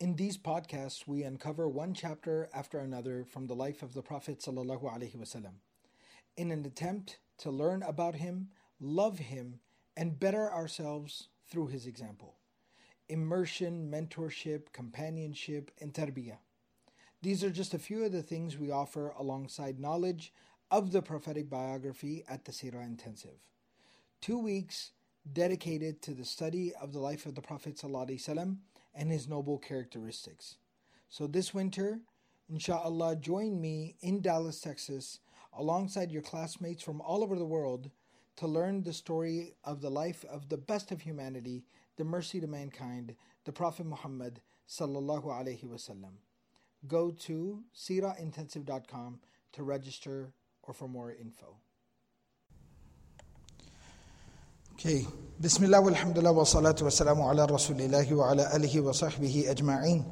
In these podcasts, we uncover one chapter after another from the life of the Prophet ﷺ in an attempt to learn about him, love him, and better ourselves through his example. Immersion, mentorship, companionship, and tarbiyah. These are just a few of the things we offer alongside knowledge of the prophetic biography at the Sirah Intensive. Two weeks dedicated to the study of the life of the Prophet ﷺ and his noble characteristics. So this winter, inshallah, join me in Dallas, Texas, alongside your classmates from all over the world to learn the story of the life of the best of humanity, the mercy to mankind, the Prophet Muhammad sallallahu alaihi wasallam. Go to sirahintensive.com to register or for more info. Okay. Bismillah walhamdulillah wa salatu wa salamu ala rasulillahi wa ala alihi wa sahbihi ajma'in.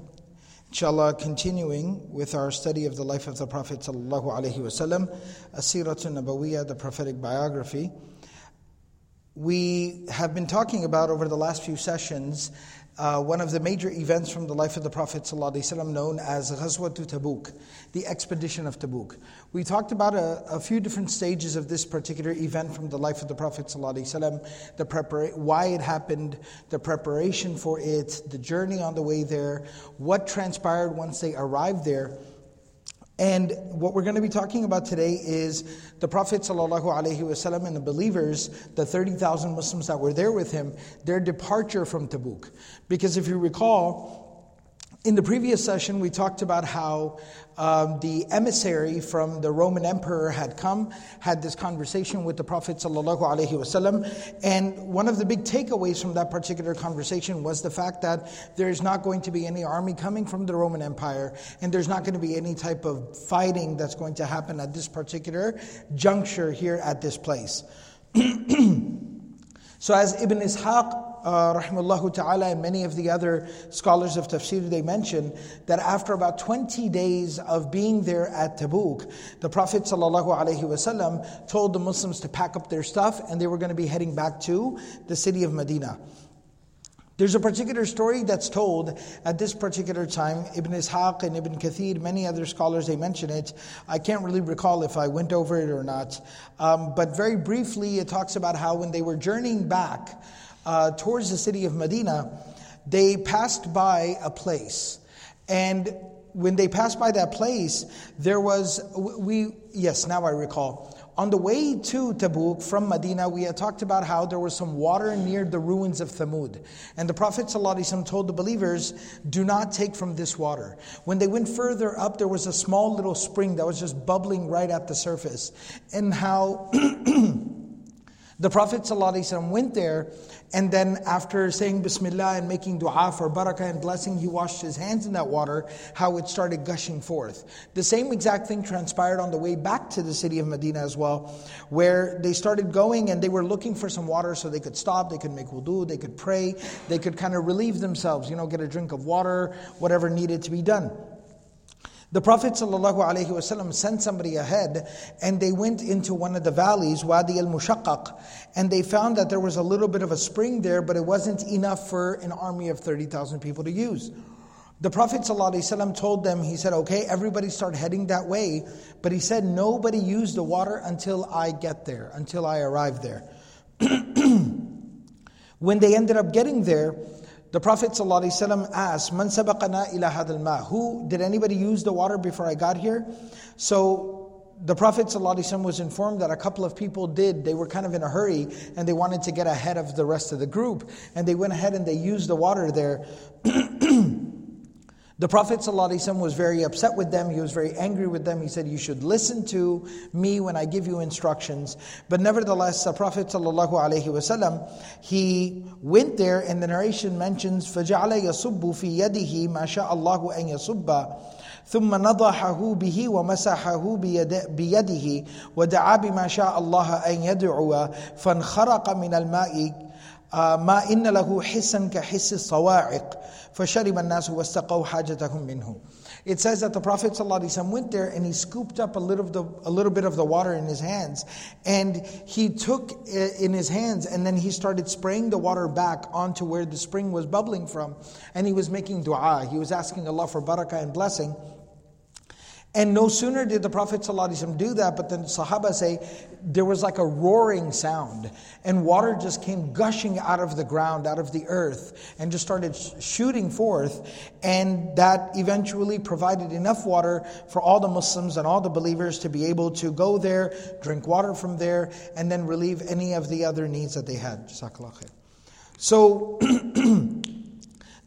Inshallah, continuing with our study of the life of the Prophet sallallahu alaihi wasallam, Asiratun Nabawiyah, the prophetic biography. We have been talking about over the last few sessions uh, one of the major events from the life of the Prophet ﷺ known as Ghazwat Tabuk, the expedition of Tabuk. We talked about a, a, few different stages of this particular event from the life of the Prophet ﷺ, the prepara- why it happened, the preparation for it, the journey on the way there, what transpired once they arrived there. And what we're going to be talking about today is the Prophet ﷺ and the believers, the 30,000 Muslims that were there with him, their departure from Tabuk. Because if you recall, in the previous session, we talked about how um, the emissary from the Roman emperor had come, had this conversation with the Prophet ﷺ, and one of the big takeaways from that particular conversation was the fact that there is not going to be any army coming from the Roman Empire, and there's not going to be any type of fighting that's going to happen at this particular juncture here at this place. so, as Ibn Ishaq uh, ta'ala, and many of the other scholars of tafsir, they mention that after about 20 days of being there at Tabuk, the Prophet told the Muslims to pack up their stuff and they were going to be heading back to the city of Medina. There's a particular story that's told at this particular time. Ibn Ishaq and Ibn Kathir, many other scholars, they mention it. I can't really recall if I went over it or not. Um, but very briefly, it talks about how when they were journeying back, uh, towards the city of Medina, they passed by a place. And when they passed by that place, there was, we, yes, now I recall. On the way to Tabuk from Medina, we had talked about how there was some water near the ruins of Thamud. And the Prophet ﷺ told the believers, do not take from this water. When they went further up, there was a small little spring that was just bubbling right at the surface. And how the Prophet ﷺ went there and then after saying Bismillah and making dua for barakah and blessing, he washed his hands in that water, how it started gushing forth. The same exact thing transpired on the way back to the city of Medina as well, where they started going and they were looking for some water so they could stop, they could make wudu, they could pray, they could kind of relieve themselves, you know, get a drink of water, whatever needed to be done. The Prophet ﷺ sent somebody ahead and they went into one of the valleys, Wadi al Mushaqqaq, and they found that there was a little bit of a spring there, but it wasn't enough for an army of 30,000 people to use. The Prophet ﷺ told them, he said, okay, everybody start heading that way, but he said, nobody use the water until I get there, until I arrive there. when they ended up getting there, the Prophet ﷺ asked, Man sabaqana ila hadal ma? Who, did anybody use the water before I got here? So the Prophet ﷺ was informed that a couple of people did. They were kind of in a hurry and they wanted to get ahead of the rest of the group. And they went ahead and they used the water there. The Prophet ﷺ was very upset with them. He was very angry with them. He said, You should listen to me when I give you instructions. But nevertheless, the Prophet ﷺ, he went there, and the narration mentions, فَجَعَلَ يَصُبُّ فِي يَدِهِ مَا شَاءَ اللَّهُ أَن يَصُبَّ ثم نضحه به ومسحه بيده ودعا بما شاء الله أن يدعو فانخرق من الماء ما إن له حسا كحس الصواعق فشرب الناس واستقوا حاجتهم منه it says that the Prophet ﷺ went there and he scooped up a little, of the, a little bit of the water in his hands. And he took in his hands and then he started spraying the water back onto where the spring was bubbling from. And he was making dua. He was asking Allah for barakah and blessing. And no sooner did the Prophet do that, but then Sahaba say there was like a roaring sound, and water just came gushing out of the ground, out of the earth, and just started shooting forth. And that eventually provided enough water for all the Muslims and all the believers to be able to go there, drink water from there, and then relieve any of the other needs that they had. So,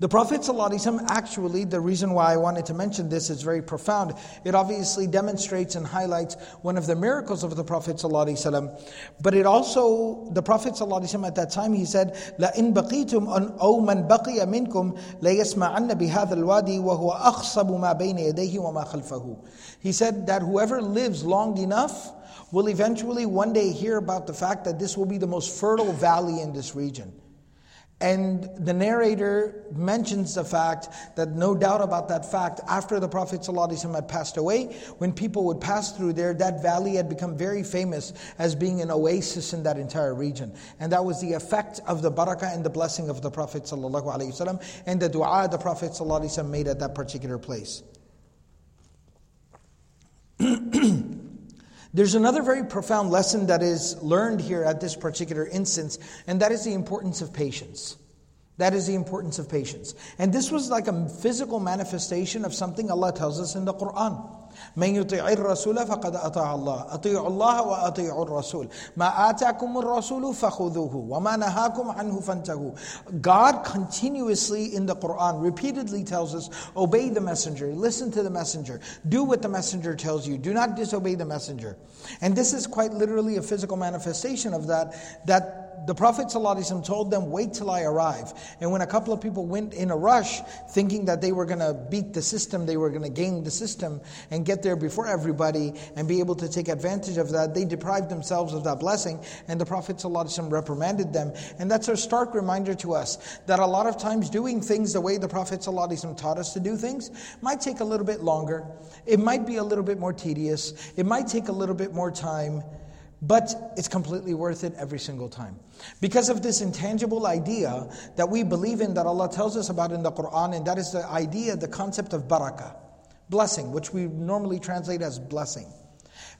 The Prophet ﷺ, actually, the reason why I wanted to mention this is very profound. It obviously demonstrates and highlights one of the miracles of the Prophet ﷺ. But it also, the Prophet ﷺ at that time, he said, لَإِن بَقِيتُمْ أَوْ مَنْ بَقِيَ مِنْكُمْ لَيَسْمَعَنَّ بِهَذَا الْوَادِي وَهُوَ أَخْصَبُ مَا بَيْنَ يَدَيْهِ وَمَا خَلْفَهُ He said that whoever lives long enough will eventually one day hear about the fact that this will be the most fertile valley in this region. And the narrator mentions the fact that no doubt about that fact, after the Prophet ﷺ had passed away, when people would pass through there, that valley had become very famous as being an oasis in that entire region. And that was the effect of the barakah and the blessing of the Prophet ﷺ and the dua the Prophet ﷺ made at that particular place. There's another very profound lesson that is learned here at this particular instance, and that is the importance of patience. That is the importance of patience. And this was like a physical manifestation of something Allah tells us in the Quran. من يطيع الرسول فقد أطاع الله أطيعوا الله وأطيعوا الرسول ما آتاكم الرسول فخذوه وما نهاكم عنه فانتهوا God continuously in the Quran repeatedly tells us obey the messenger listen to the messenger do what the messenger tells you do not disobey the messenger and this is quite literally a physical manifestation of that that the Prophet ﷺ told them, Wait till I arrive. And when a couple of people went in a rush, thinking that they were going to beat the system, they were going to gain the system and get there before everybody and be able to take advantage of that, they deprived themselves of that blessing. And the Prophet ﷺ reprimanded them. And that's a stark reminder to us that a lot of times doing things the way the Prophet ﷺ taught us to do things might take a little bit longer. It might be a little bit more tedious. It might take a little bit more time. But it's completely worth it every single time. Because of this intangible idea that we believe in, that Allah tells us about in the Quran, and that is the idea, the concept of barakah, blessing, which we normally translate as blessing.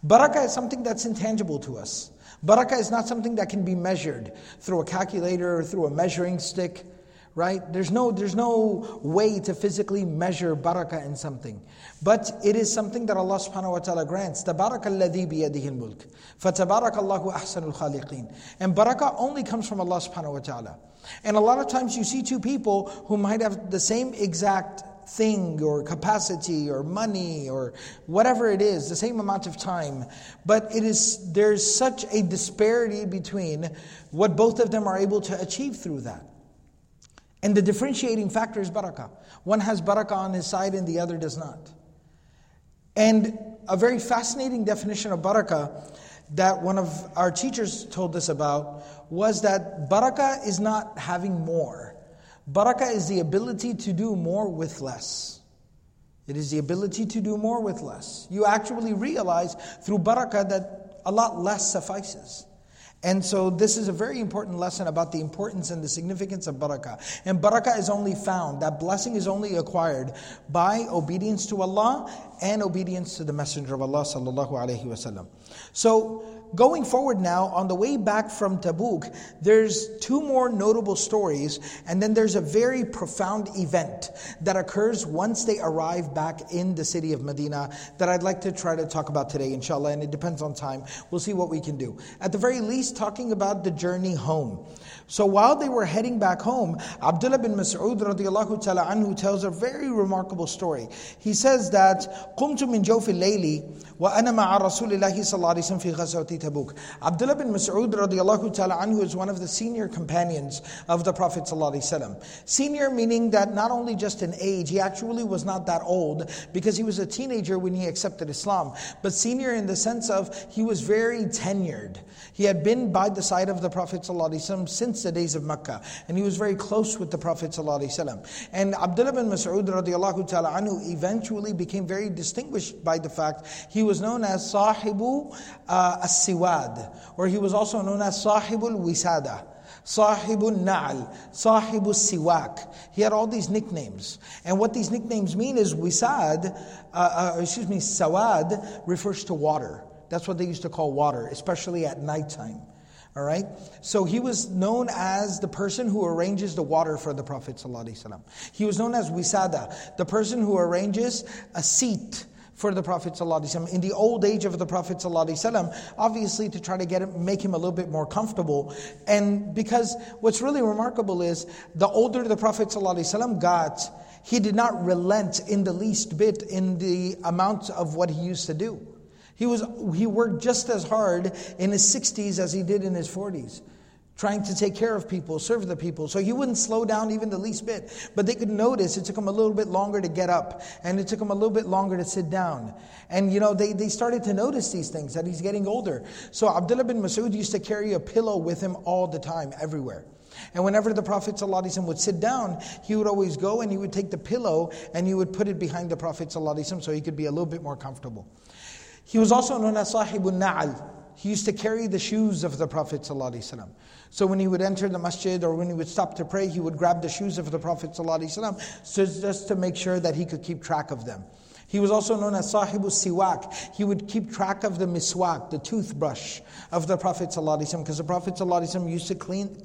Barakah is something that's intangible to us. Barakah is not something that can be measured through a calculator or through a measuring stick right? There's no, there's no way to physically measure barakah in something. But it is something that Allah subhanahu wa ta'ala grants. تَبَارَكَ الَّذِي بِيَدِهِ الْمُلْكِ فَتَبَارَكَ اللَّهُ أَحْسَنُ الْخَالِقِينَ And barakah only comes from Allah subhanahu wa ta'ala. And a lot of times you see two people who might have the same exact thing or capacity or money or whatever it is, the same amount of time. But it is there's such a disparity between what both of them are able to achieve through that. And the differentiating factor is barakah. One has barakah on his side and the other does not. And a very fascinating definition of barakah that one of our teachers told us about was that barakah is not having more. Barakah is the ability to do more with less. It is the ability to do more with less. You actually realize through barakah that a lot less suffices. And so, this is a very important lesson about the importance and the significance of barakah. And barakah is only found, that blessing is only acquired by obedience to Allah and obedience to the Messenger of Allah. So, going forward now, on the way back from Tabuk, there's two more notable stories, and then there's a very profound event that occurs once they arrive back in the city of Medina that I'd like to try to talk about today, inshallah, and it depends on time. We'll see what we can do. At the very least, talking about the journey home. So while they were heading back home, Abdullah bin Mas'ud radiallahu ta'ala anhu tells a very remarkable story. He says that قمت من جوف الليل وأنا مع رسول الله صلى الله عليه وسلم في غزوة Tabuk. Abdullah bin Mas'ud radiallahu ta'ala anhu is one of the senior companions of the Prophet ﷺ. Senior meaning that not only just in age, he actually was not that old because he was a teenager when he accepted Islam, but senior in the sense of he was very tenured. He had been by the side of the Prophet ﷺ since the days of Mecca, and he was very close with the Prophet ﷺ. And Abdullah bin Mas'ud radiallahu ta'ala anhu eventually became very distinguished by the fact he was known as Sahibu uh, as-Siwad, or he was also known as Sahibul Wisada. Sahibul Na'al, Sahibul Siwak. He had all these nicknames. And what these nicknames mean is Wisad, uh, uh, excuse me, Sawad refers to water. That's what they used to call water, especially at nighttime. All right? So he was known as the person who arranges the water for the Prophet. ﷺ. He was known as Wisada, the person who arranges a seat for the Prophet ﷺ. In the old age of the Prophet ﷺ, obviously to try to get him, make him a little bit more comfortable. And because what's really remarkable is the older the Prophet ﷺ got, he did not relent in the least bit in the amount of what he used to do. He, was, he worked just as hard in his 60s as he did in his 40s, trying to take care of people, serve the people. So he wouldn't slow down even the least bit. But they could notice it took him a little bit longer to get up, and it took him a little bit longer to sit down. And you know, they, they started to notice these things, that he's getting older. So Abdullah bin Masud used to carry a pillow with him all the time, everywhere. And whenever the Prophet ﷺ would sit down, he would always go and he would take the pillow and he would put it behind the Prophet ﷺ so he could be a little bit more comfortable. He was also known as Sahibun Na'al. He used to carry the shoes of the Prophet ﷺ. So when he would enter the masjid or when he would stop to pray, he would grab the shoes of the Prophet ﷺ so just to make sure that he could keep track of them. He was also known as Sahibu Siwak. He would keep track of the miswak, the toothbrush of the Prophet ﷺ, because the Prophet ﷺ used to clean,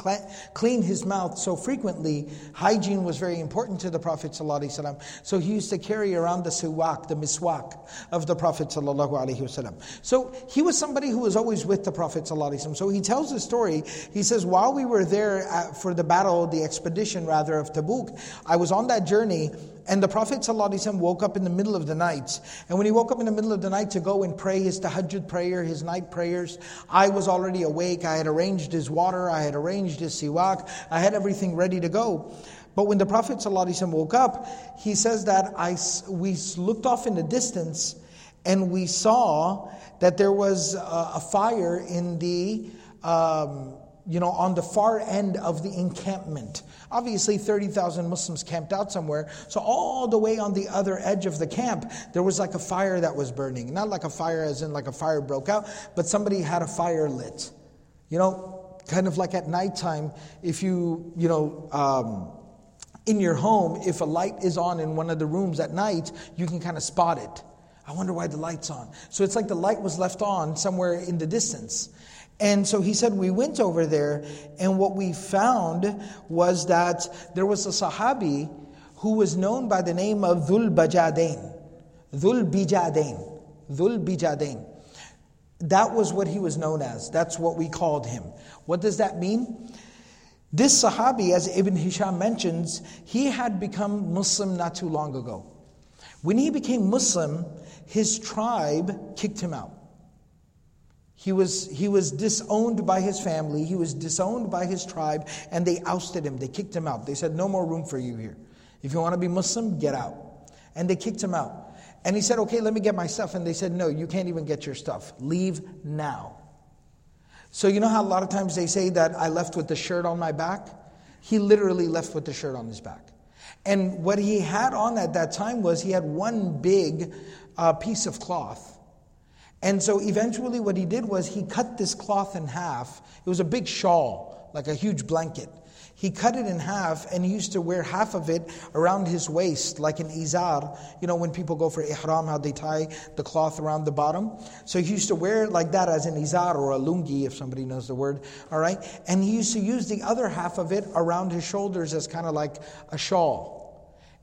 clean his mouth so frequently. Hygiene was very important to the Prophet ﷺ. So he used to carry around the siwak, the miswak of the Prophet ﷺ. So he was somebody who was always with the Prophet ﷺ. So he tells the story. He says, while we were there at, for the battle, the expedition rather of Tabuk, I was on that journey and the Prophet ﷺ woke up in the middle of the night. And when he woke up in the middle of the night to go and pray his tahajjud prayer, his night prayers, I was already awake. I had arranged his water, I had arranged his siwak, I had everything ready to go. But when the Prophet woke up, he says that I, we looked off in the distance and we saw that there was a, a fire in the, um, you know, on the far end of the encampment. Obviously, 30,000 Muslims camped out somewhere. So, all the way on the other edge of the camp, there was like a fire that was burning. Not like a fire as in like a fire broke out, but somebody had a fire lit. You know, kind of like at nighttime, if you, you know, um, in your home, if a light is on in one of the rooms at night, you can kind of spot it. I wonder why the light's on. So it's like the light was left on somewhere in the distance. And so he said, We went over there, and what we found was that there was a Sahabi who was known by the name of Dhul Bajadain. Dhul Bijadain. Dhul Bijadain. That was what he was known as. That's what we called him. What does that mean? This Sahabi, as Ibn Hisham mentions, he had become Muslim not too long ago. When he became Muslim, his tribe kicked him out. He was, he was disowned by his family, he was disowned by his tribe, and they ousted him. They kicked him out. They said, No more room for you here. If you want to be Muslim, get out. And they kicked him out. And he said, Okay, let me get my stuff. And they said, No, you can't even get your stuff. Leave now. So, you know how a lot of times they say that I left with the shirt on my back? He literally left with the shirt on his back. And what he had on at that time was he had one big uh, piece of cloth and so eventually, what he did was he cut this cloth in half. It was a big shawl, like a huge blanket. He cut it in half and he used to wear half of it around his waist, like an izar. You know, when people go for ihram, how they tie the cloth around the bottom. So he used to wear it like that as an izar or a lungi, if somebody knows the word. All right? And he used to use the other half of it around his shoulders as kind of like a shawl.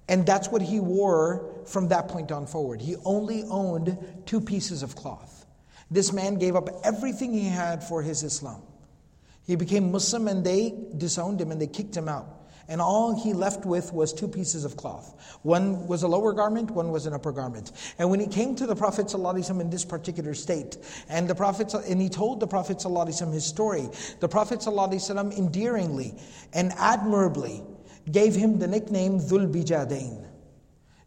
And that's what he wore from that point on forward. He only owned two pieces of cloth. This man gave up everything he had for his Islam. He became Muslim and they disowned him and they kicked him out. And all he left with was two pieces of cloth. One was a lower garment, one was an upper garment. And when he came to the Prophet ﷺ in this particular state, and the Prophet and he told the Prophet ﷺ his story, the Prophet ﷺ endearingly and admirably gave him the nickname Dhul Bijadain.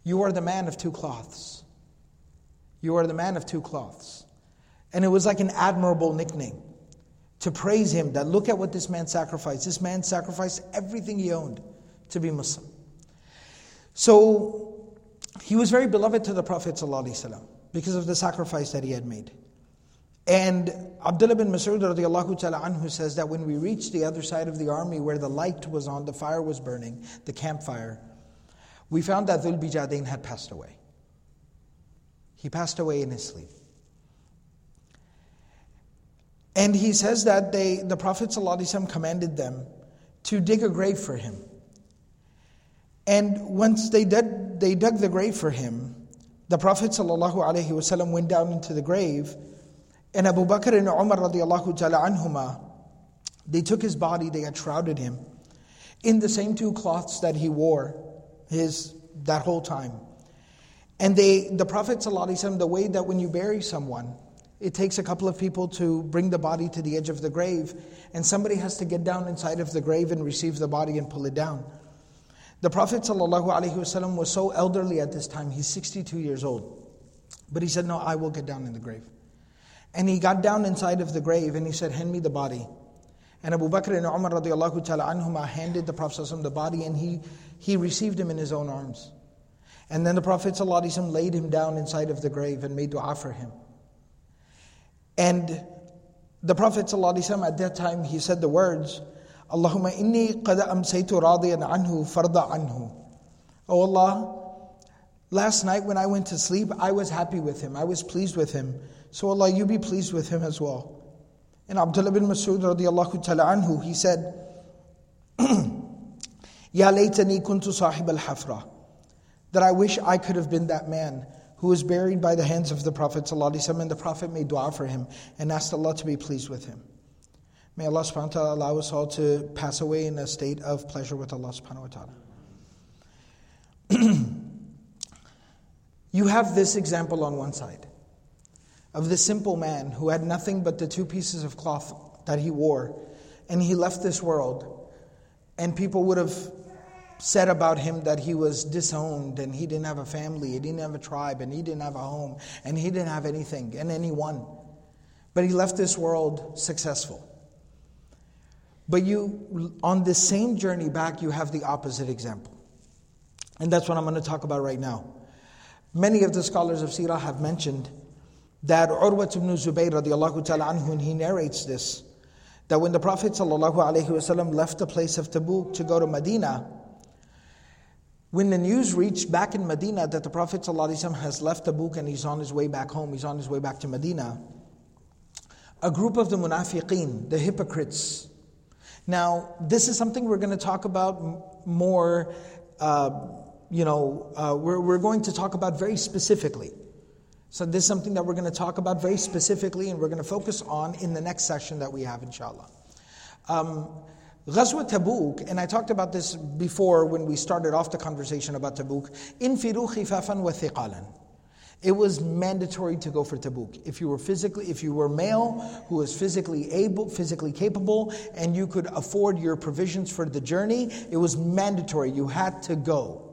you are the man of two cloths. You are the man of two cloths. And it was like an admirable nickname to praise him that look at what this man sacrificed. This man sacrificed everything he owned to be Muslim. So he was very beloved to the Prophet ﷺ because of the sacrifice that he had made. And Abdullah bin Mas'ud radiallahu anhu says that when we reached the other side of the army where the light was on, the fire was burning, the campfire, we found that Dhul Bijadain had passed away. He passed away in his sleep. And he says that they, the Prophet ﷺ commanded them to dig a grave for him. And once they did, they dug the grave for him, the Prophet ﷺ went down into the grave, and Abu Bakr and Umar radiallahu ta'ala anhuma, they took his body, they had shrouded him in the same two cloths that he wore his that whole time. And they, the Prophet ﷺ, the way that when you bury someone, it takes a couple of people to bring the body to the edge of the grave, and somebody has to get down inside of the grave and receive the body and pull it down. The Prophet ﷺ was so elderly at this time, he's 62 years old. But he said, No, I will get down in the grave. And he got down inside of the grave and he said, Hand me the body. And Abu Bakr and Umar radiallahu ta'ala anhuma handed the Prophet the body and he, he received him in his own arms. And then the Prophet laid him down inside of the grave and made dua for him. And the Prophet at that time he said the words, Allahumma inni qad amsaytu radiyan anhu farda anhu. Oh Allah, last night when I went to sleep, I was happy with him. I was pleased with him. So Allah, you be pleased with him as well. And Abdullah bin Mas'ud radiallahu ta'ala anhu, he said, Ya laytani kuntu sahib al-hafra. That I wish I could have been that man who was buried by the hands of the Prophet and the Prophet made dua for him and asked Allah to be pleased with him. May Allah subhanahu wa ta'ala allow us all to pass away in a state of pleasure with Allah subhanahu wa ta'ala. you have this example on one side of this simple man who had nothing but the two pieces of cloth that he wore, and he left this world, and people would have said about him that he was disowned and he didn't have a family, he didn't have a tribe, and he didn't have a home, and he didn't have anything and anyone. But he left this world successful. But you, on this same journey back, you have the opposite example. And that's what I'm going to talk about right now. Many of the scholars of Sirah have mentioned that Urwat ibn Zubayr radiallahu ta'ala anhu, and he narrates this, that when the Prophet ﷺ left the place of Tabuk to go to Medina, when the news reached back in Medina that the Prophet has left Tabuk and he's on his way back home, he's on his way back to Medina, a group of the munafiqeen, the hypocrites. Now, this is something we're going to talk about more, uh, you know, uh, we're, we're going to talk about very specifically. So, this is something that we're going to talk about very specifically and we're going to focus on in the next session that we have, inshallah. Um, Ghazwa Tabuk, and I talked about this before when we started off the conversation about Tabuk, infiru khifafan wa thiqalan. It was mandatory to go for Tabuk. If you were physically, if you were male who was physically able, physically capable, and you could afford your provisions for the journey, it was mandatory. You had to go.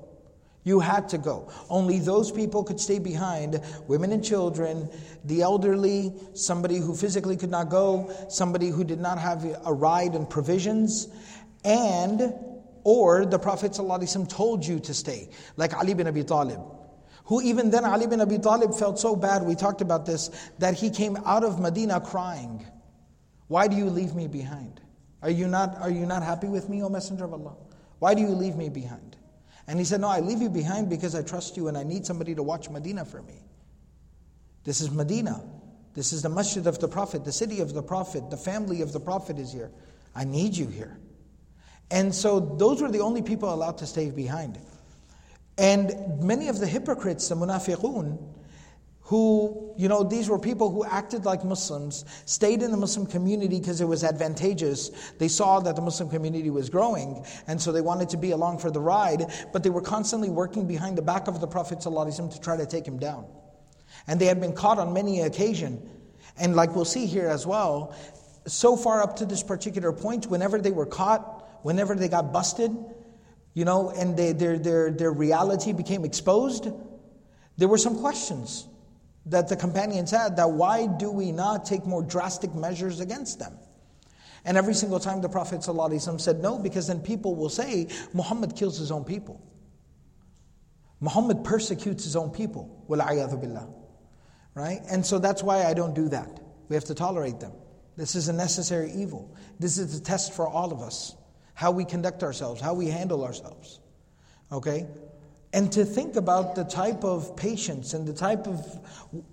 You had to go. Only those people could stay behind women and children, the elderly, somebody who physically could not go, somebody who did not have a ride and provisions, and or the Prophet ﷺ told you to stay, like Ali bin Abi Talib. Who even then Ali bin Abi Talib felt so bad, we talked about this, that he came out of Medina crying. Why do you leave me behind? Are you not, are you not happy with me, O Messenger of Allah? Why do you leave me behind? And he said, No, I leave you behind because I trust you and I need somebody to watch Medina for me. This is Medina. This is the masjid of the Prophet, the city of the Prophet, the family of the Prophet is here. I need you here. And so those were the only people allowed to stay behind. And many of the hypocrites, the munafiqun, who, you know, these were people who acted like Muslims, stayed in the Muslim community because it was advantageous. They saw that the Muslim community was growing, and so they wanted to be along for the ride, but they were constantly working behind the back of the Prophet ﷺ to try to take him down. And they had been caught on many occasions. And like we'll see here as well, so far up to this particular point, whenever they were caught, whenever they got busted, you know, and they, their, their, their reality became exposed, there were some questions that the companions had that why do we not take more drastic measures against them? And every single time the Prophet said no, because then people will say, Muhammad kills his own people. Muhammad persecutes his own people. billah. Right? And so that's why I don't do that. We have to tolerate them. This is a necessary evil. This is a test for all of us. How we conduct ourselves, how we handle ourselves. Okay? And to think about the type of patience and the type of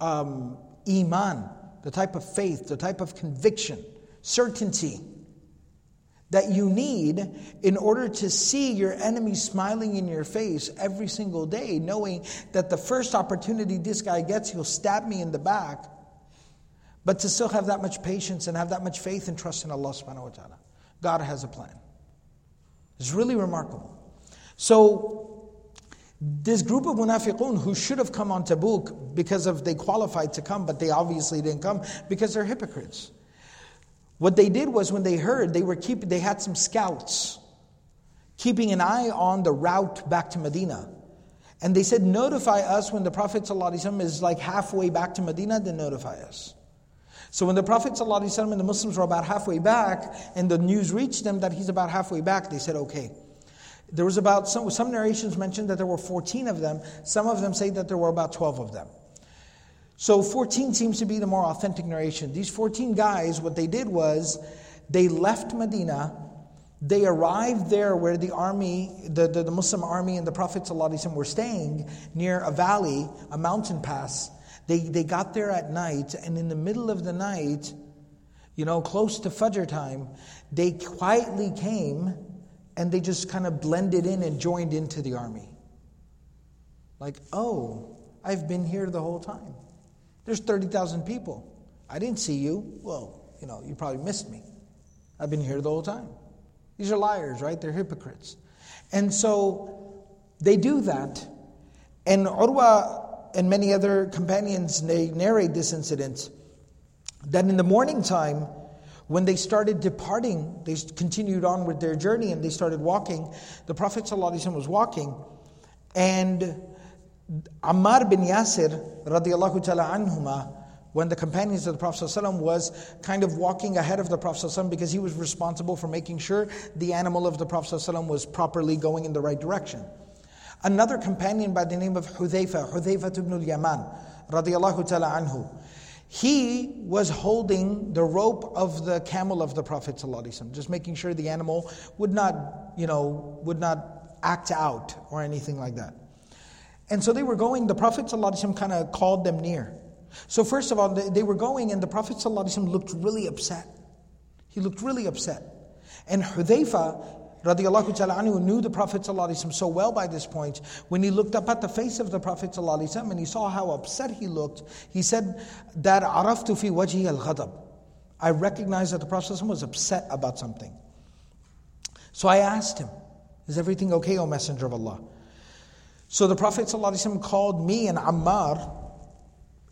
um, iman, the type of faith, the type of conviction, certainty that you need in order to see your enemy smiling in your face every single day, knowing that the first opportunity this guy gets, he'll stab me in the back. But to still have that much patience and have that much faith and trust in Allah subhanahu wa ta'ala. God has a plan. It's really remarkable. So this group of munafiqun who should have come on Tabuk because of they qualified to come, but they obviously didn't come because they're hypocrites. What they did was when they heard, they were keeping they had some scouts keeping an eye on the route back to Medina. And they said, notify us when the Prophet ﷺ is like halfway back to Medina, then notify us. So when the Prophet ﷺ and the Muslims were about halfway back, and the news reached them that he's about halfway back, they said, okay. There was about, some, some narrations mentioned that there were 14 of them. Some of them say that there were about 12 of them. So 14 seems to be the more authentic narration. These 14 guys, what they did was they left Medina. They arrived there where the army, the, the, the Muslim army and the Prophet ﷺ were staying near a valley, a mountain pass. They, they got there at night, and in the middle of the night, you know, close to Fajr time, they quietly came and they just kind of blended in and joined into the army. Like, oh, I've been here the whole time. There's 30,000 people. I didn't see you. Well, you know, you probably missed me. I've been here the whole time. These are liars, right? They're hypocrites. And so they do that. And Urwa and many other companions they narrate this incident that in the morning time, when they started departing, they continued on with their journey and they started walking. The Prophet ﷺ was walking, and Ammar bin Yasir, radiallahu ta'ala anhuma, when the companions of the Prophet ﷺ was kind of walking ahead of the Prophet ﷺ because he was responsible for making sure the animal of the Prophet ﷺ was properly going in the right direction. Another companion by the name of Hudhayfa, Hudhayfa ibn al-Yaman, radiallahu ta'ala anhu, he was holding the rope of the camel of the Prophet ﷺ, just making sure the animal would not, you know, would not act out or anything like that. And so they were going, the Prophet ﷺ kind of called them near. So first of all, they were going and the Prophet ﷺ looked really upset. He looked really upset. And Hudhayfa, radiallahu anhu knew the Prophet so well by this point, when he looked up at the face of the Prophet and he saw how upset he looked, he said that araftu fi wajhi al-ghadab. I recognized that the Prophet was upset about something. So I asked him, is everything okay, O Messenger of Allah? So the Prophet called me and Ammar,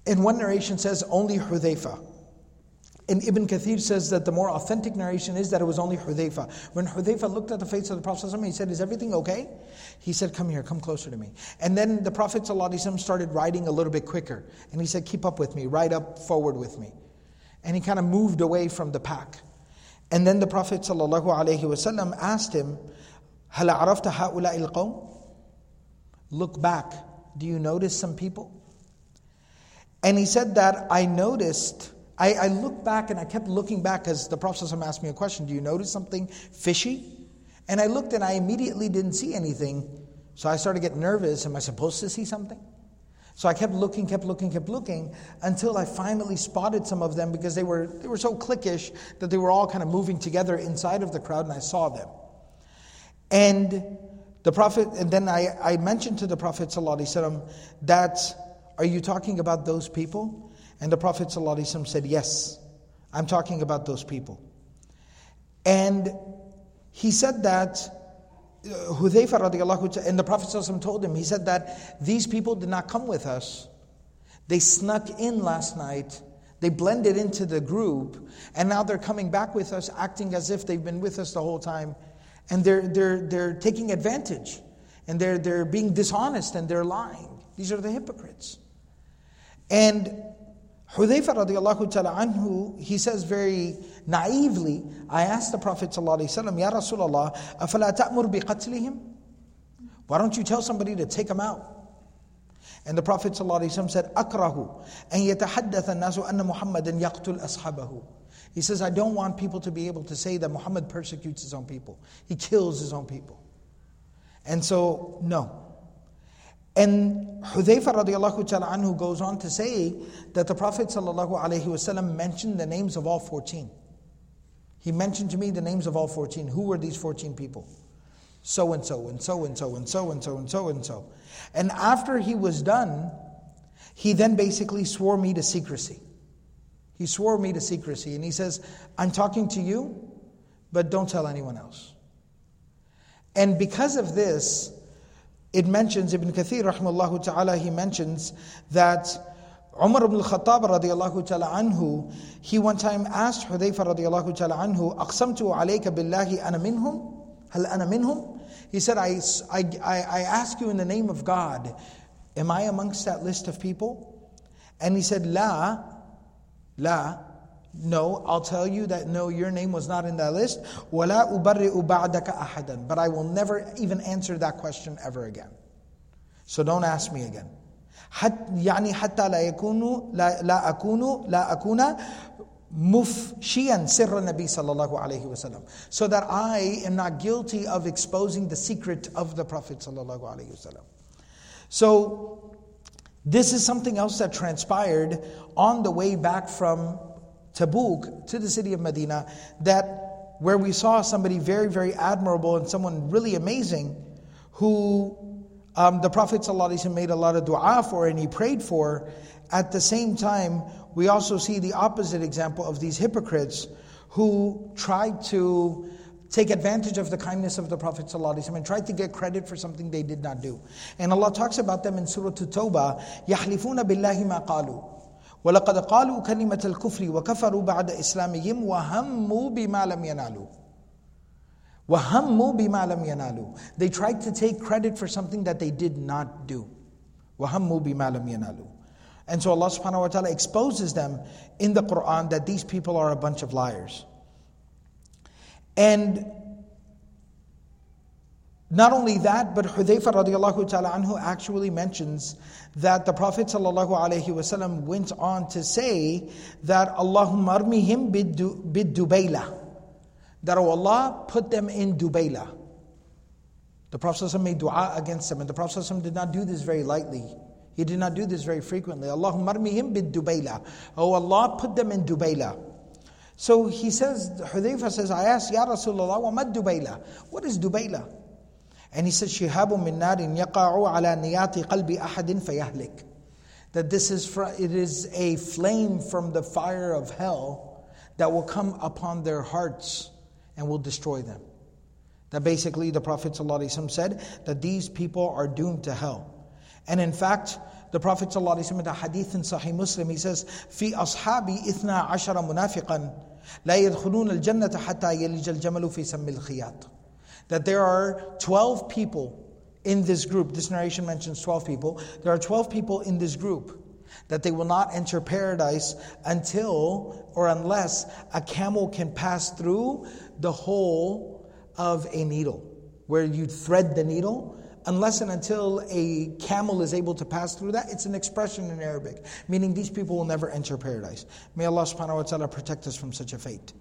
in one narration says only Hudhayfa. And Ibn Kathir says that the more authentic narration is that it was only Hudhayfa. When Hudhayfa looked at the face of the Prophet he said, Is everything okay? He said, Come here, come closer to me. And then the Prophet ﷺ started riding a little bit quicker. And he said, Keep up with me, ride up forward with me. And he kind of moved away from the pack. And then the Prophet ﷺ asked him, هل عرفت هؤلاء القوم? Look back. Do you notice some people? And he said that I noticed I, I looked back and I kept looking back as the Prophet asked me a question Do you notice something fishy? And I looked and I immediately didn't see anything. So I started getting nervous. Am I supposed to see something? So I kept looking, kept looking, kept looking until I finally spotted some of them because they were, they were so cliquish that they were all kind of moving together inside of the crowd and I saw them. And the Prophet, and then I, I mentioned to the Prophet that Are you talking about those people? And the Prophet ﷺ said, Yes, I'm talking about those people. And he said that uh, Hudhayfa radiallahu and the Prophet ﷺ told him, he said that these people did not come with us. They snuck in last night. They blended into the group, and now they're coming back with us, acting as if they've been with us the whole time. And they're, they're, they're taking advantage, and they're, they're being dishonest, and they're lying. These are the hypocrites. And Hudayfa radiallahu ta'ala anhu, he says very naively, I asked the Prophet sallallahu alayhi wa sallam, Ya Rasulullah, أَفَلَا تَأْمُرْ بِقَتْلِهِمْ Why don't you tell somebody to take them out? And the Prophet ﷺ said, أَكْرَهُ أَن يَتَحَدَّثَ النَّاسُ أَنَّ مُحَمَّدًا يَقْتُلْ أَصْحَابَهُ He says, I don't want people to be able to say that Muhammad persecutes his own people. He kills his own people. And so, no. And Hudayfa radiallahu ta'ala anhu goes on to say that the Prophet sallallahu alayhi wasallam mentioned the names of all 14. He mentioned to me the names of all 14. Who were these 14 people? So and so, and so and so, and so and so, and so and so. And after he was done, he then basically swore me to secrecy. He swore me to secrecy. And he says, I'm talking to you, but don't tell anyone else. And because of this, it mentions, Ibn Kathir rahimahullah ta'ala, he mentions that Umar ibn al-Khattab radiallahu ta'ala anhu, he one time asked Hudayfa radiallahu ta'ala anhu, أَقْسَمْتُ عَلَيْكَ بِاللَّهِ أَنَا مِنْهُمْ هَلْ أَنَا مِنْهُمْ He said, I, I, I ask you in the name of God, am I amongst that list of people? And he said, La, La, no, I'll tell you that no, your name was not in that list. وَلَا أُبَرِّئُ بَعْدَكَ أَحَدًا But I will never even answer that question ever again. So don't ask me again. يعني حتى لا يكون لا, لا أكون لا أكون mufshiyan sirra Nabi sallallahu alayhi wasallam. So that I am not guilty of exposing the secret of the Prophet sallallahu alayhi wasallam. So this is something else that transpired on the way back from Tabuk to the city of Medina that where we saw somebody very, very admirable and someone really amazing who um, the Prophet ﷺ made a lot of dua for and he prayed for. At the same time, we also see the opposite example of these hypocrites who tried to take advantage of the kindness of the Prophet ﷺ and tried to get credit for something they did not do. And Allah talks about them in Surah At-Tawbah, يَحْلِفُونَ بِاللَّهِ مَا قَالُوا ولقد قالوا كلمة الكفر وكفروا بعد إسلامهم وهموا بما لم ينالوا وهموا بما لم ينالوا They tried to take credit for something that they did not do. وهموا بما لم ينالوا And so Allah subhanahu wa ta'ala exposes them in the Quran that these people are a bunch of liars. And not only that, but Hudayfa radiallahu ta'ala anhu actually mentions that the Prophet wasallam went on to say that Allahumma armihim bid dubayla. That oh Allah put them in Dubayla. The Prophet ﷺ made dua against them, and the Prophet ﷺ did not do this very lightly. He did not do this very frequently. Allahumma armihim bid Dubayla. Oh Allah, put them in Dubayla. So he says, Hudayfa says, I asked, Ya Rasulullah? What is Dubayla? And he said, Shihabu min narin yaqa'u ala niyati qalbi ahadin fayahlik. That this is, for, it is a flame from the fire of hell that will come upon their hearts and will destroy them. That basically the Prophet ﷺ said that these people are doomed to hell. And in fact, the Prophet ﷺ in a hadith in Sahih Muslim, he says, في أصحابي إثنى عشر منافقا لا يدخلون الجنة حتى يلج الجمل في سم الخياط. That there are 12 people in this group. This narration mentions 12 people. There are 12 people in this group that they will not enter paradise until or unless a camel can pass through the hole of a needle. Where you thread the needle, unless and until a camel is able to pass through that, it's an expression in Arabic, meaning these people will never enter paradise. May Allah subhanahu wa ta'ala protect us from such a fate.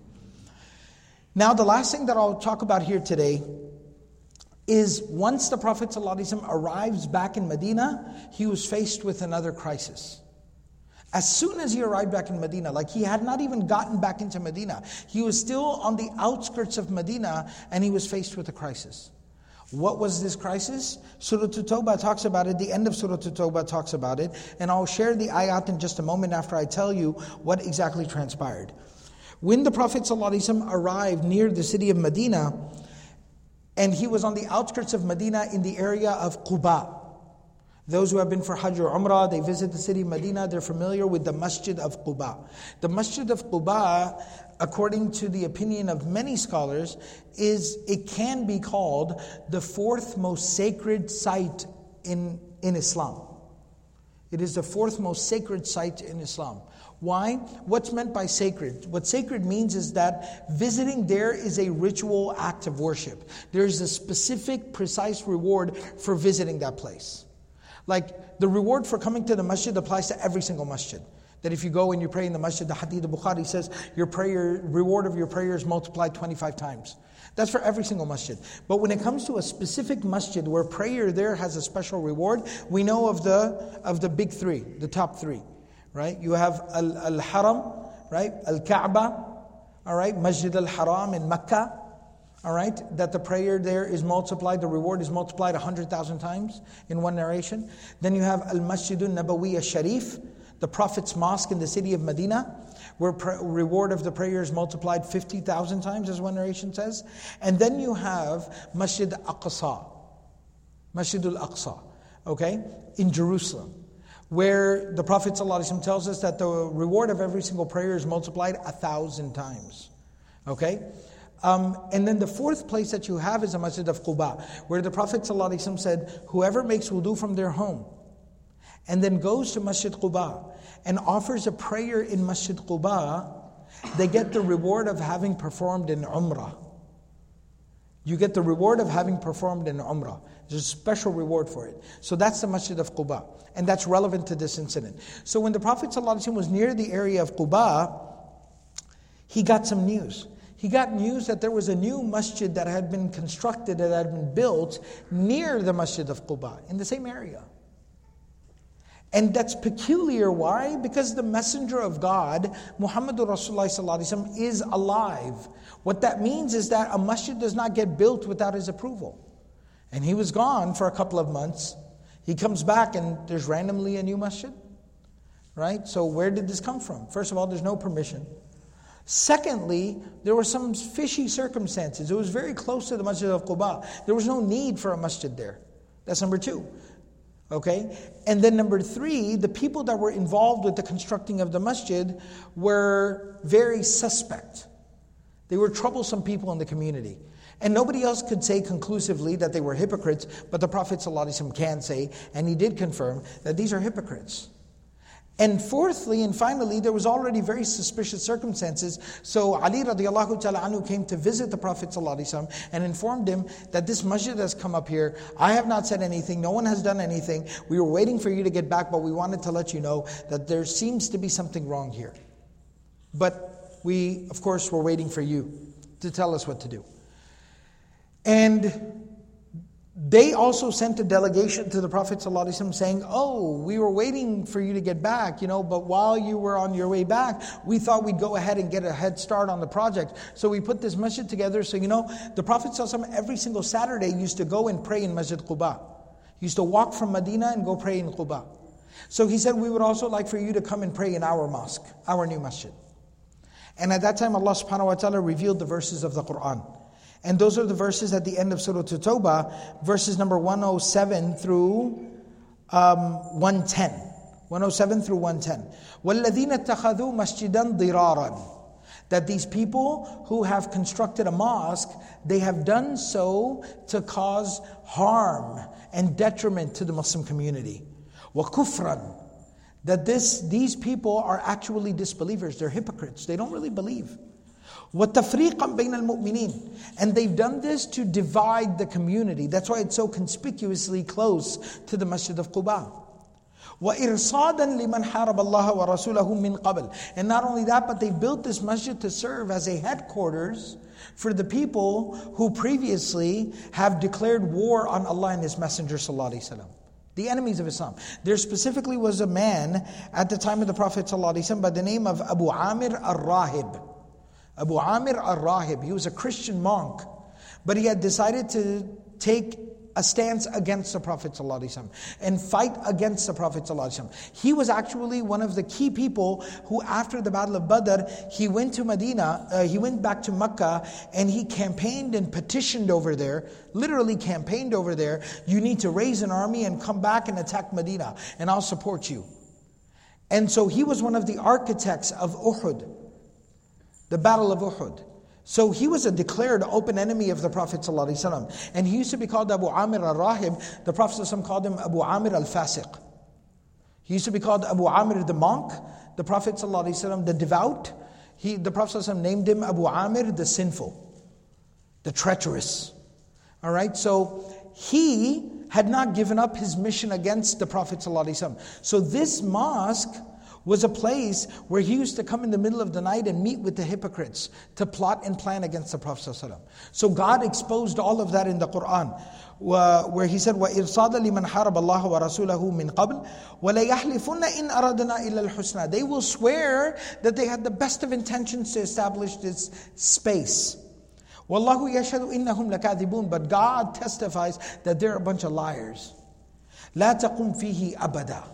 Now, the last thing that I'll talk about here today is once the Prophet ﷺ arrives back in Medina, he was faced with another crisis. As soon as he arrived back in Medina, like he had not even gotten back into Medina, he was still on the outskirts of Medina and he was faced with a crisis. What was this crisis? Surah At-Tawbah talks about it, the end of Surah At-Tawbah talks about it, and I'll share the ayat in just a moment after I tell you what exactly transpired. When the Prophet ﷺ arrived near the city of Medina, and he was on the outskirts of Medina in the area of Quba. Those who have been for Hajj or Umrah, they visit the city of Medina, they're familiar with the Masjid of Quba. The Masjid of Quba, according to the opinion of many scholars, is it can be called the fourth most sacred site in, in Islam. It is the fourth most sacred site in Islam. Why? What's meant by sacred? What sacred means is that visiting there is a ritual act of worship. There's a specific, precise reward for visiting that place. Like the reward for coming to the masjid applies to every single masjid. That if you go and you pray in the masjid, the hadith of Bukhari says your prayer, reward of your prayer is multiplied 25 times. That's for every single masjid. But when it comes to a specific masjid where prayer there has a special reward, we know of the, of the big three, the top three, right? You have Al, Al Haram, right? Al Kaaba, all right? Masjid Al Haram in Mecca, all right, that the prayer there is multiplied, the reward is multiplied 100,000 times in one narration. Then you have Al Masjidun Nabawi Sharif, the Prophet's mosque in the city of Medina, where pra- reward of the prayer is multiplied 50,000 times, as one narration says. And then you have Masjid Aqsa, Masjid al Aqsa, okay, in Jerusalem, where the Prophet ﷺ tells us that the reward of every single prayer is multiplied a thousand times, okay? Um, and then the fourth place that you have is the Masjid of Quba, where the Prophet ﷺ said, Whoever makes wudu from their home and then goes to Masjid Quba and offers a prayer in Masjid Quba, they get the reward of having performed in Umrah. You get the reward of having performed an Umrah. There's a special reward for it. So that's the Masjid of Quba. And that's relevant to this incident. So when the Prophet ﷺ was near the area of Quba, he got some news he got news that there was a new masjid that had been constructed, that had been built near the masjid of Quba, in the same area. And that's peculiar. Why? Because the messenger of God, Muhammadur Rasulullah is alive. What that means is that a masjid does not get built without his approval. And he was gone for a couple of months. He comes back and there's randomly a new masjid. Right? So where did this come from? First of all, there's no permission. Secondly, there were some fishy circumstances. It was very close to the Masjid of Quba. There was no need for a masjid there. That's number two. Okay? And then number three, the people that were involved with the constructing of the masjid were very suspect. They were troublesome people in the community. And nobody else could say conclusively that they were hypocrites, but the Prophet can say, and he did confirm, that these are hypocrites. And fourthly and finally, there was already very suspicious circumstances. So Ali radiallahu ta'ala anhu came to visit the Prophet and informed him that this masjid has come up here. I have not said anything. No one has done anything. We were waiting for you to get back, but we wanted to let you know that there seems to be something wrong here. But we, of course, were waiting for you to tell us what to do. And they also sent a delegation to the Prophet ﷺ saying, Oh, we were waiting for you to get back, you know, but while you were on your way back, we thought we'd go ahead and get a head start on the project. So we put this masjid together. So, you know, the Prophet ﷺ every single Saturday used to go and pray in Masjid Quba. He used to walk from Medina and go pray in Quba. So he said, We would also like for you to come and pray in our mosque, our new masjid. And at that time, Allah subhanahu wa ta'ala revealed the verses of the Quran. And those are the verses at the end of Surah At-Tawbah, verses number 107 through um, 110. 107 through 110. وَالَّذِينَ اتَّخَذُوا مَسْجِدًا ضِرَارًا that these people who have constructed a mosque, they have done so to cause harm and detriment to the Muslim community. وَكُفْرًا That this, these people are actually disbelievers, they're hypocrites, they don't really believe. وَتَفْرِيقًا بَيْنَ الْمُؤْمِنِينَ And they've done this to divide the community. That's why it's so conspicuously close to the Masjid of Quba. وَإِرْصَادًا لِمَنْ حَارَبَ اللَّهَ وَرَسُولَهُ مِنْ قَبْلِ And not only that, but they've built this masjid to serve as a headquarters for the people who previously have declared war on Allah and His Messenger ﷺ. The enemies of Islam. There specifically was a man at the time of the Prophet ﷺ by the name of Abu Amir al-Rahib. Abu Amir al-Rahib, he was a Christian monk, but he had decided to take a stance against the Prophet ﷺ and fight against the Prophet. ﷺ. He was actually one of the key people who, after the Battle of Badr, he went to Medina, uh, he went back to Mecca, and he campaigned and petitioned over there, literally campaigned over there. You need to raise an army and come back and attack Medina, and I'll support you. And so he was one of the architects of Uhud, the Battle of Uhud. So he was a declared open enemy of the Prophet ﷺ. And he used to be called Abu Amir al Rahib. The Prophet ﷺ called him Abu Amir al Fasiq. He used to be called Abu Amir the monk. The Prophet ﷺ, the devout. He, the Prophet ﷺ named him Abu Amir the sinful, the treacherous. All right, so he had not given up his mission against the Prophet. ﷺ. So this mosque was a place where he used to come in the middle of the night and meet with the hypocrites to plot and plan against the Prophet. ﷺ. So God exposed all of that in the Quran. where he said وَإِرْصَادَ لِمَنْ حَارَبَ اللَّهَ وَرَسُولَهُ مِنْ قَبْلِ وَلَيَحْلِفُنَّ إِنْ أَرَدْنَا إِلَّا الْحُسْنَى They will swear that they had the best of intentions to establish this space. وَاللَّهُ يَشْهَدُ إِنَّهُمْ لَكَاذِبُونَ But God testifies that they're a bunch of liars. لَا تَقُمْ فِيهِ أَبَدًا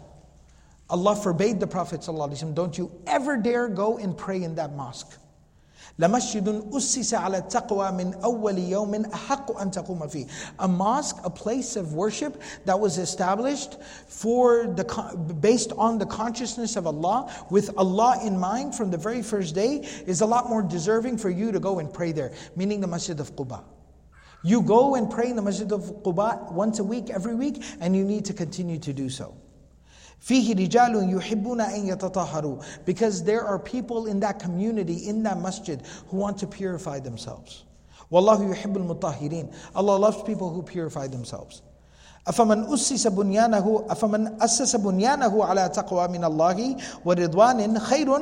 Allah forbade the Prophet ﷺ, don't you ever dare go and pray in that mosque. لمسجد أسس على التقوى من أول يوم أحق أن تقوم فيه. A mosque, a place of worship that was established for the based on the consciousness of Allah, with Allah in mind from the very first day, is a lot more deserving for you to go and pray there. Meaning the Masjid of Quba. You go and pray in the Masjid of Quba once a week, every week, and you need to continue to do so. فيه رجال يحبون أن يتطهروا because there are people in that community in that masjid who want to purify themselves والله يحب المطهرين Allah loves people who purify themselves أفمن أسس بنيانه أفمن أسس بنيانه على تقوى من الله ورضوان خير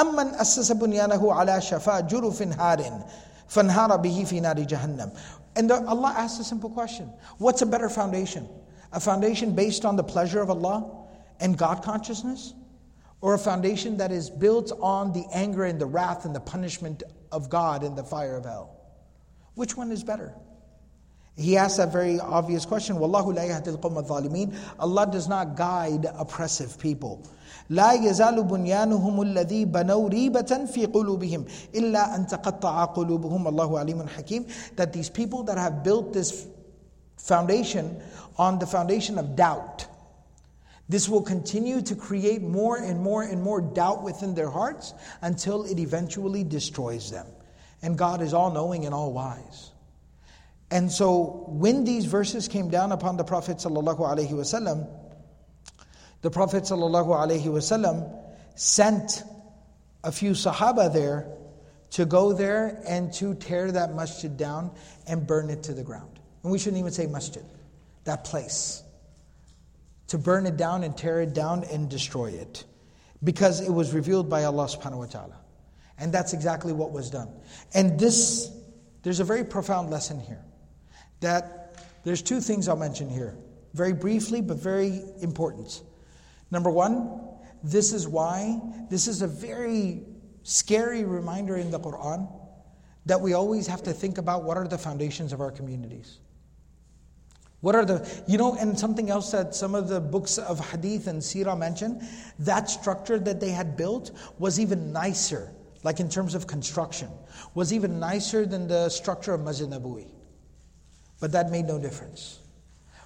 أم من أسس بنيانه على شفا جرف هار فانهار به في نار جهنم And the, Allah asks a simple question What's a better foundation? A foundation based on the pleasure of Allah and God consciousness? Or a foundation that is built on the anger and the wrath and the punishment of God in the fire of hell? Which one is better? He asked that very obvious question. Wallahu la yahdil qawm Allah does not guide oppressive people. لا يزال بنيانهم الذي بنوا ريبة في قلوبهم إلا أن تقطع قلوبهم الله عليم حكيم that these people that have built this foundation on the foundation of doubt this will continue to create more and more and more doubt within their hearts until it eventually destroys them. And God is all knowing and all wise. And so when these verses came down upon the Prophet ﷺ, the Prophet ﷺ sent a few Sahaba there to go there and to tear that masjid down and burn it to the ground. And we shouldn't even say masjid, that place to burn it down and tear it down and destroy it because it was revealed by Allah subhanahu wa ta'ala. And that's exactly what was done. And this, there's a very profound lesson here. That there's two things I'll mention here, very briefly, but very important. Number one, this is why, this is a very scary reminder in the Quran that we always have to think about what are the foundations of our communities. What are the, you know, and something else that some of the books of hadith and seerah mention, that structure that they had built was even nicer, like in terms of construction, was even nicer than the structure of Masjid Nabawi. But that made no difference.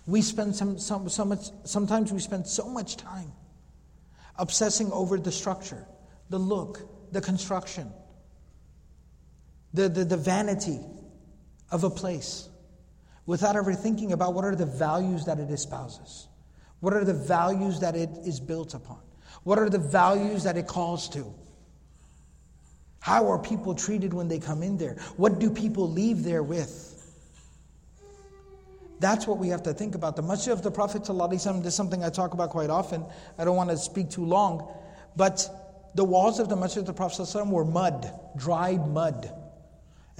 We spend some, some, so much, sometimes we spend so much time obsessing over the structure, the look, the construction, the, the, the vanity of a place without ever thinking about what are the values that it espouses. What are the values that it is built upon? What are the values that it calls to? How are people treated when they come in there? What do people leave there with? That's what we have to think about. The Masjid of the Prophet, this is something I talk about quite often. I don't want to speak too long. But the walls of the Masjid of the Prophet were mud, dried mud.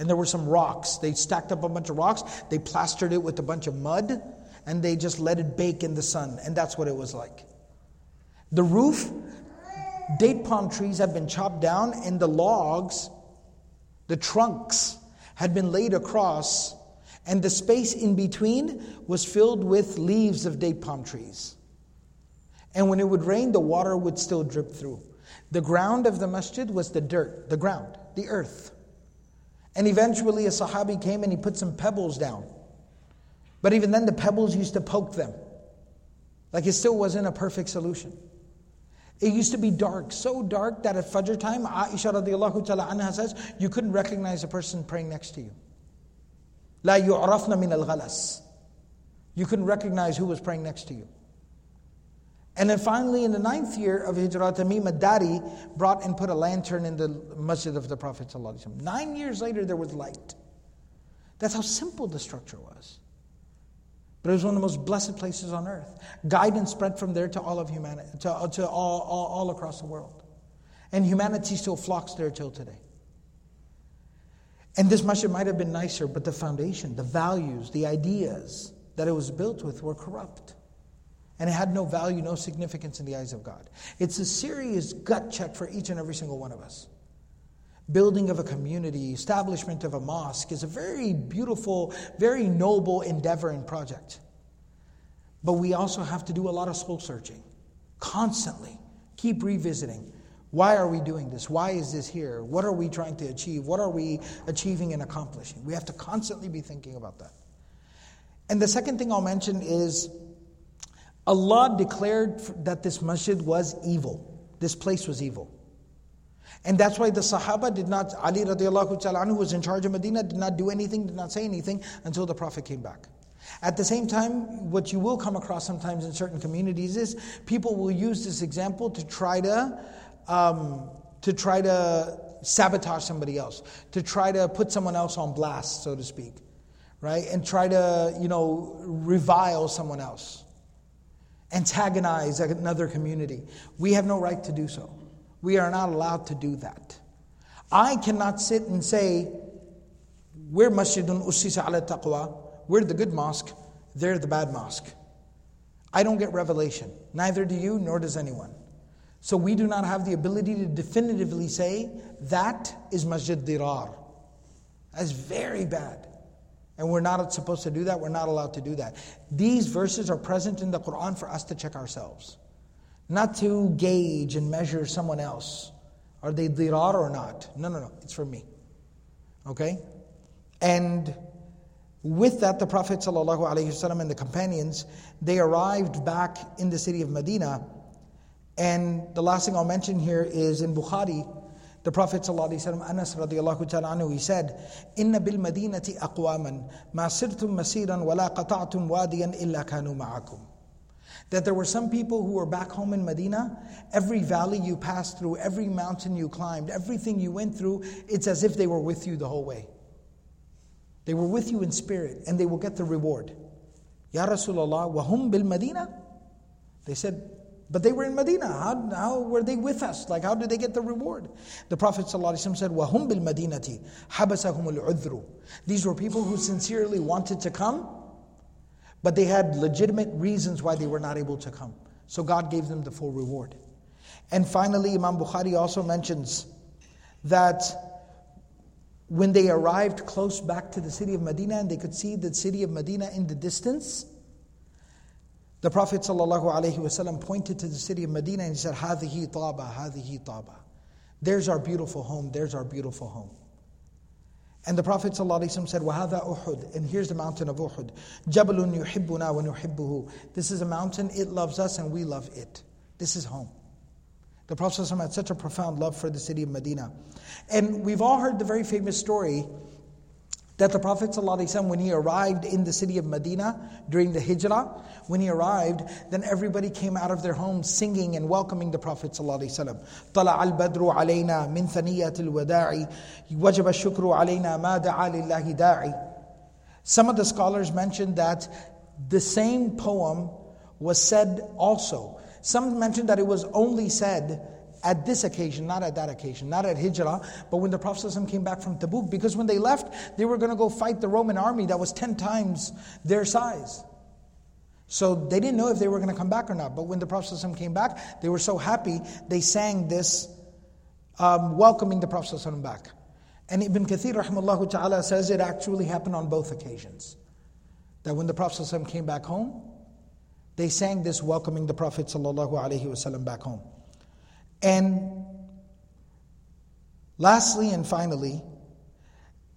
And there were some rocks. They stacked up a bunch of rocks, they plastered it with a bunch of mud, and they just let it bake in the sun. And that's what it was like. The roof, date palm trees had been chopped down, and the logs, the trunks, had been laid across, And the space in between was filled with leaves of date palm trees. And when it would rain, the water would still drip through. The ground of the masjid was the dirt, the ground, the earth. And eventually a Sahabi came and he put some pebbles down. But even then, the pebbles used to poke them. Like it still wasn't a perfect solution. It used to be dark, so dark that at Fajr time, Aisha radiallahu ta'ala anha says, you couldn't recognize the person praying next to you. La yu'rafna min al-ghalas. You couldn't recognize who was praying next to you. And then finally, in the ninth year of Hijrah, Tamim ad-Dari brought and put a lantern in the masjid of the Prophet. Nine years later, there was light. That's how simple the structure was. But it was one of the most blessed places on earth. Guidance spread from there to all of humanity, to, uh, to all, all, all across the world. And humanity still flocks there till today. And this masjid might have been nicer, but the foundation, the values, the ideas that it was built with were corrupt. And it had no value, no significance in the eyes of God. It's a serious gut check for each and every single one of us. Building of a community, establishment of a mosque is a very beautiful, very noble endeavor and project. But we also have to do a lot of soul searching constantly. Keep revisiting. Why are we doing this? Why is this here? What are we trying to achieve? What are we achieving and accomplishing? We have to constantly be thinking about that. And the second thing I'll mention is Allah declared that this masjid was evil. This place was evil. And that's why the Sahaba did not, Ali radiallahu ta'ala who was in charge of Medina, did not do anything, did not say anything until the Prophet came back. At the same time, what you will come across sometimes in certain communities is people will use this example to try to, um, to try to sabotage somebody else, to try to put someone else on blast, so to speak, right? And try to, you know, revile someone else, antagonize another community. We have no right to do so. We are not allowed to do that. I cannot sit and say, we're Masjidun Ussisa ala Taqwa, we're the good mosque, they're the bad mosque. I don't get revelation. Neither do you, nor does anyone. So we do not have the ability to definitively say that is Masjid Dhirar. That's very bad. And we're not supposed to do that. We're not allowed to do that. These verses are present in the Quran for us to check ourselves not to gauge and measure someone else. Are they dhirar or not? No, no, no. It's for me. Okay? And with that, the Prophet ﷺ and the companions, they arrived back in the city of Medina. And the last thing I'll mention here is in Bukhari, the Prophet ﷺ, Anas radiallahu ta'ala anhu, he said, إِنَّ بِالْمَدِينَةِ أَقْوَامًا مَا سِرْتُم مَسِيرًا وَلَا قَطَعْتُم وَادِيًا إِلَّا كَانُوا مَعَكُمْ that there were some people who were back home in Medina, every valley you passed through, every mountain you climbed, everything you went through, it's as if they were with you the whole way. They were with you in spirit, and they will get the reward. Ya Rasulullah, wahum bil Medina? They said, but they were in Medina. How, how were they with us? Like, how did they get the reward? The Prophet ﷺ said, bil Madinati, habasahum al. These were people who sincerely wanted to come, but they had legitimate reasons why they were not able to come. So God gave them the full reward. And finally, Imam Bukhari also mentions that when they arrived close back to the city of Medina and they could see the city of Medina in the distance, the Prophet ﷺ pointed to the city of Medina and he said, Hadihi taba, hadihi taba. There's our beautiful home, there's our beautiful home. And the Prophet ﷺ said, وَهَذَا Uhud. And here's the mountain of Uhud. جَبَلٌ يُحِبُّنَا وَنُحِبُّهُ This is a mountain, it loves us and we love it. This is home. The Prophet ﷺ had such a profound love for the city of Medina. And we've all heard the very famous story that the Prophet ﷺ, when he arrived in the city of Medina during the Hijrah, when he arrived, then everybody came out of their homes singing and welcoming the Prophet ﷺ. طلع البدر علينا من ثنية الوداع وجب الشكر علينا ما دعا لله داعي. Some of the scholars mentioned that the same poem was said also. Some mentioned that it was only said at this occasion, not at that occasion, not at Hijrah, but when the Prophet came back from Tabuk, because when they left, they were going to go fight the Roman army that was 10 times their size. So they didn't know if they were going to come back or not. But when the Prophet came back, they were so happy, they sang this, um, welcoming the Prophet back. And Ibn Kathir rahimahullah ta'ala says it actually happened on both occasions. That when the Prophet came back home, they sang this welcoming the Prophet ﷺ back home. And lastly and finally,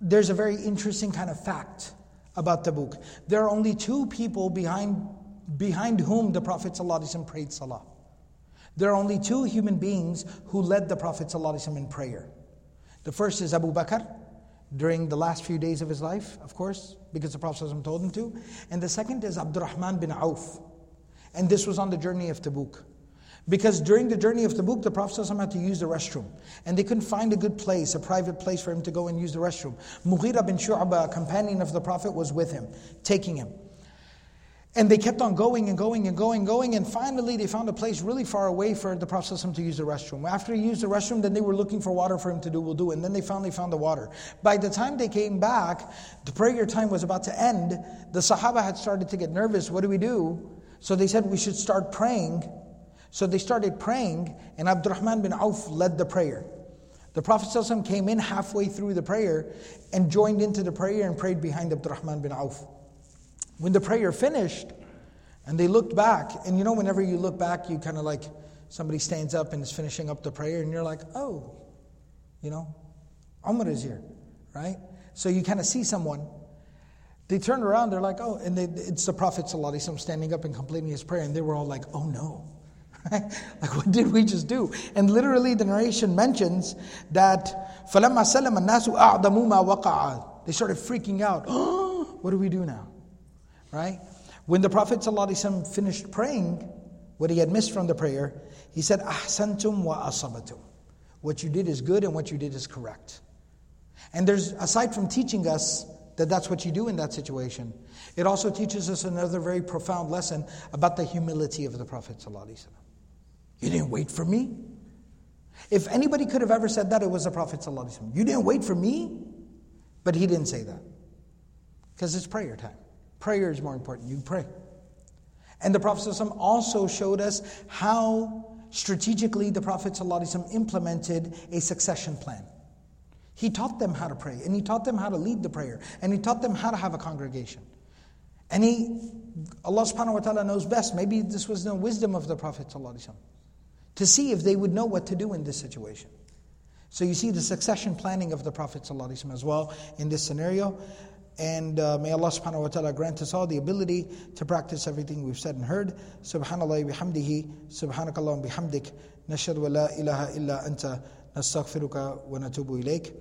there's a very interesting kind of fact about Tabuk. There are only two people behind, behind whom the Prophet ﷺ prayed salah. There are only two human beings who led the Prophet ﷺ in prayer. The first is Abu Bakr during the last few days of his life, of course, because the Prophet ﷺ told him to. And the second is Abdurrahman bin Auf. And this was on the journey of Tabuk. Because during the journey of Tabuk, the Prophet ﷺ had to use the restroom. And they couldn't find a good place, a private place for him to go and use the restroom. Mughira bin Shu'bah, a companion of the Prophet, was with him, taking him. And they kept on going and going and going and going, and finally they found a place really far away for the Prophet to use the restroom. After he used the restroom, then they were looking for water for him to do wudu, and then they finally found the water. By the time they came back, the prayer time was about to end. The Sahaba had started to get nervous. What do we do? So they said we should start praying. So they started praying, and Abdurrahman bin Auf led the prayer. The Prophet came in halfway through the prayer and joined into the prayer and prayed behind Abdurrahman bin Auf. When the prayer finished, and they looked back, and you know, whenever you look back, you kind of like somebody stands up and is finishing up the prayer, and you're like, oh, you know, Umar is here, right? So you kind of see someone. They turned around, they're like, oh, and they, it's the Prophet ﷺ standing up and completing his prayer, and they were all like, oh no. like, what did we just do? And literally, the narration mentions that فَلَمَّا سَلَمَ النَّاسُ أَعْدَمُوا مَا وَقَعَ They started freaking out. Oh, what do we do now? right? When the Prophet ﷺ finished praying, what he had missed from the prayer, he said, Ahsantum wa asabatum. What you did is good and what you did is correct. And there's, aside from teaching us that that's what you do in that situation, it also teaches us another very profound lesson about the humility of the Prophet. ﷺ. You didn't wait for me? If anybody could have ever said that, it was the Prophet. ﷺ. You didn't wait for me? But he didn't say that. Because it's prayer time. Prayer is more important. You pray. And the Prophet ﷺ also showed us how strategically the Prophet ﷺ implemented a succession plan. He taught them how to pray, and he taught them how to lead the prayer, and he taught them how to have a congregation. And he, Allah subhanahu wa ta'ala knows best. Maybe this was the wisdom of the Prophet ﷺ, to see if they would know what to do in this situation. So you see the succession planning of the Prophet ﷺ as well in this scenario. And uh, may Allah subhanahu wa ta'ala grant us all the ability to practice everything we've said and heard. Subhanallah bihamdihi, subhanakallah bihamdik, nashadu wa la ilaha illa anta, nastaghfiruka wa natubu ilayk.